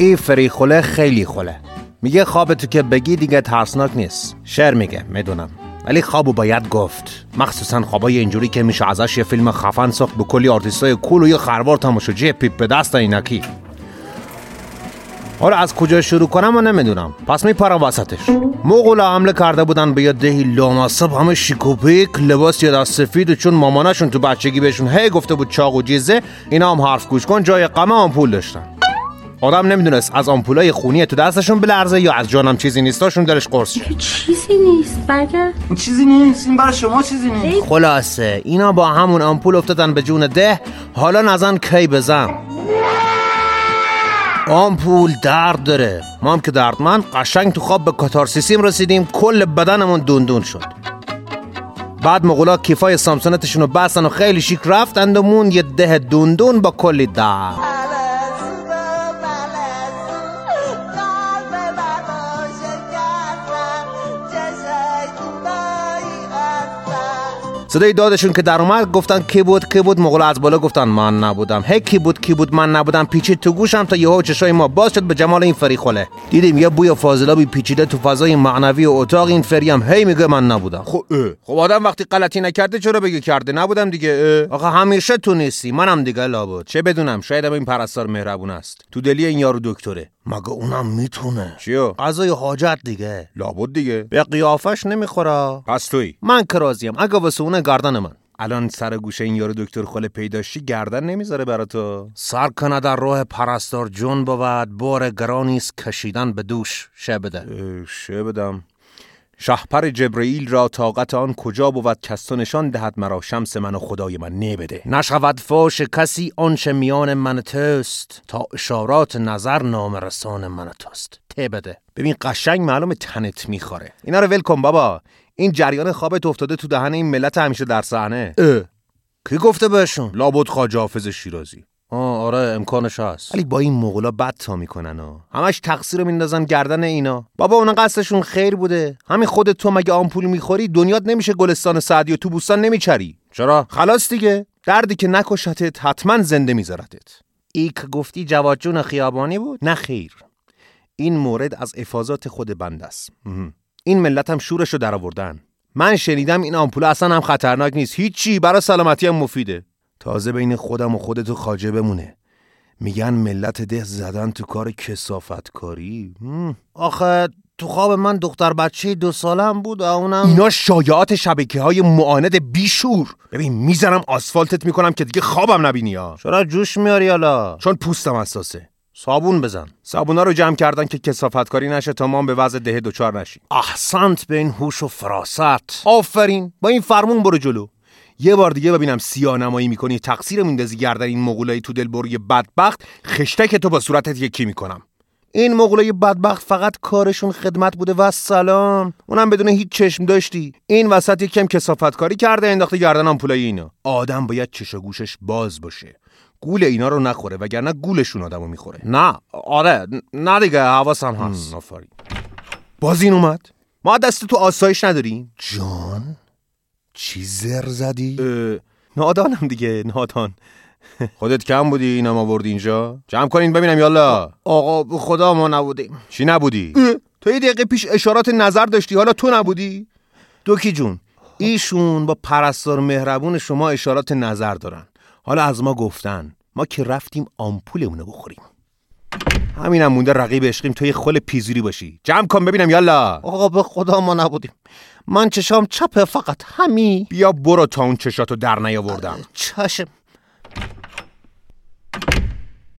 این فریخوله خیلی خوله. میگه خواب تو که بگی دیگه ترسناک نیست. شعر میگه می‌دونم. ولی خوابو باید گفت. مخصوصا خوابای اینجوری که میشه ازش یه فیلم خفن ساخت با کلی آرتیستای cool و یه خروار تماشاچی پیپ به دست اینکی حالا از کجا شروع کنم و نمی‌دونم. پس میپرم وسطش. مغولا حمله کرده بودن به یه دهی لامصب همه شیکوپیک لباس یه دست سفید و چون مامانشون تو بچگی بهشون هی گفته بود چاق و جیزه اینا هم حرف گوش کن جای قمه آمپول داشتن. آدم نمی‌دونست از آمپولای خونی تو دستشون بلرزه یا از جانم چیزی نیستاشون دلش قرص چیزی نیست برگرد. این چیزی نیست. این برای شما چیزی نیست. خلاصه اینا با همون آمپول افتادن به جون ده حالا نزن کی بزن. آمپول درد داره. ما هم که دردمند قشنگ تو خواب به کاتارسیسیم رسیدیم. کل بدنمون دوندون شد. بعد مغولا کیفای سامسونتشون رو بستن و خیلی شیک رفتند و مون یه ده دوندون با کلی درد. صدای دادشون که در اومد گفتن کی بود کی بود؟ مغول از بالا گفتن من نبودم. هی کی بود کی بود؟ من نبودم. پیچید تو گوشم تا یهو چشای ما باز شد به جمال این فریخوله دیدیم یه بوی فاضلابی پیچیده تو فضای معنوی و اتاق. این فری هم هی میگه من نبودم. خب. خب آدم وقتی غلطی نکرده چرا بگه کرده؟ نبودم دیگه اه. آخه همیشه تو نیستی. منم دیگه لابد. چه بدونم شاید این پرستار مهربون است. تو دلی این یارو دکتره. مگه اونم می‌تونه؟ چیو؟ غذای حاجت دیگه. لابد دیگه. به قیافش نمی‌خوره. پس توی. من که راضیم. اگه واسه گردن من. الان سر گوشه این یارو دکتر خله پیداشی گردن نمی‌ذاره برا تو. سر کنه در راه پرستار جون بود بار گرانیست کشیدن به دوش. شه بده. شه بدم. شهپر جبرئیل را طاقت آن کجا بود کس تو نشان دهد مرا شمس من و خدای من نبده نشود فاش کسی آنچه میان من توست. تا اشارات نظر نامرسان من توست. ته بده. ببین قشنگ معلوم تنت می‌خوره. اینا رو ول کن بابا. این جریان خوابت افتاده تو دهن این ملت همیشه در صحنه. کی گفته بهشون؟ لابد خواجه حافظ شیرازی. آه آره امکانش هست. ولی با این مغولا بد تا می‌کنن ها. همش تقصیر رو میندازن گردن اینا. بابا اونا قصدشون خیر بوده. همین خودت تو مگه آمپول می‌خوری؟ دنیات نمیشه گلستان سعدی و تو بوستان نمیچری. چرا؟ خلاص دیگه. دردی که نکشتت حتما زنده میذارتت. ای که گفتی جواد جون خیابانی بود؟ نه خیر. این مورد از افاظات خود بند است. این ملت هم شورش رو در آوردن من شنیدم این آمپول اصلا هم خطرناک نیست. هیچی برای سلامتی هم مفیده. تازه بین خودم و خودتو خاجه بمونه. میگن ملت ده زدن تو کار کسافت کاری آخه تو خواب من دختر بچه دو سالم بود و اونم اینا شایعات شبکه های معاند بیشور. ببین می‌زنم آسفالتت می‌کنم که دیگه خوابم نبینی ها. چرا جوش میاری حالا؟ چون پوستم اساسه صابون بزن. صابونا رو جمع کردن که کسافتکاری نشه تا ما به وضع ده دوچار نشیم. احسنت به این هوش و فراست. آفرین. با این فرمون برو جلو. یه بار دیگه ببینم سیاه نمایی می‌کنی تقصیر میندازی گردن این مغولای تو دلبروی بدبخت خشتک تو با صورتت یکی می‌کنم. این مغولای بدبخت فقط کارشون خدمت بوده و سلام. اونم بدون هیچ چشم داشتی. این وسط یکم کسافت کاری کرده انداخته گردن آمپولای اینا. آدم باید چش و گوشش باز باشه. گول اینا رو نخوره وگرنه گولشون آدمو می‌خوره. نه آره نه دیگه حواسم هست. آفرین. باز این اومد. ما دست تو آسایش نداریم. جان چی زر زدی؟ نادانم دیگه نادان. خودت کم بودی اینم آورد اینجا؟ جمع کنین ببینم یالا. آقا به خدا ما نبودیم. چی نبودی؟ تو یه دقیقه پیش اشارات نظر داشتی حالا تو نبودی؟ دوکی جون ایشون با پرستار مهربون شما اشارات نظر دارن. حالا از ما گفتن ما که رفتیم آمپولمونو بخوریم. همینم هم مونده رقیب عشقیم تو یه خل پیزوری باشی. جمع کن ببینم یالا. آقا به خدا ما نبودیم. من چشام چپه فقط همی بیا برو تا اون چشاتو در نیاوردم. چشم.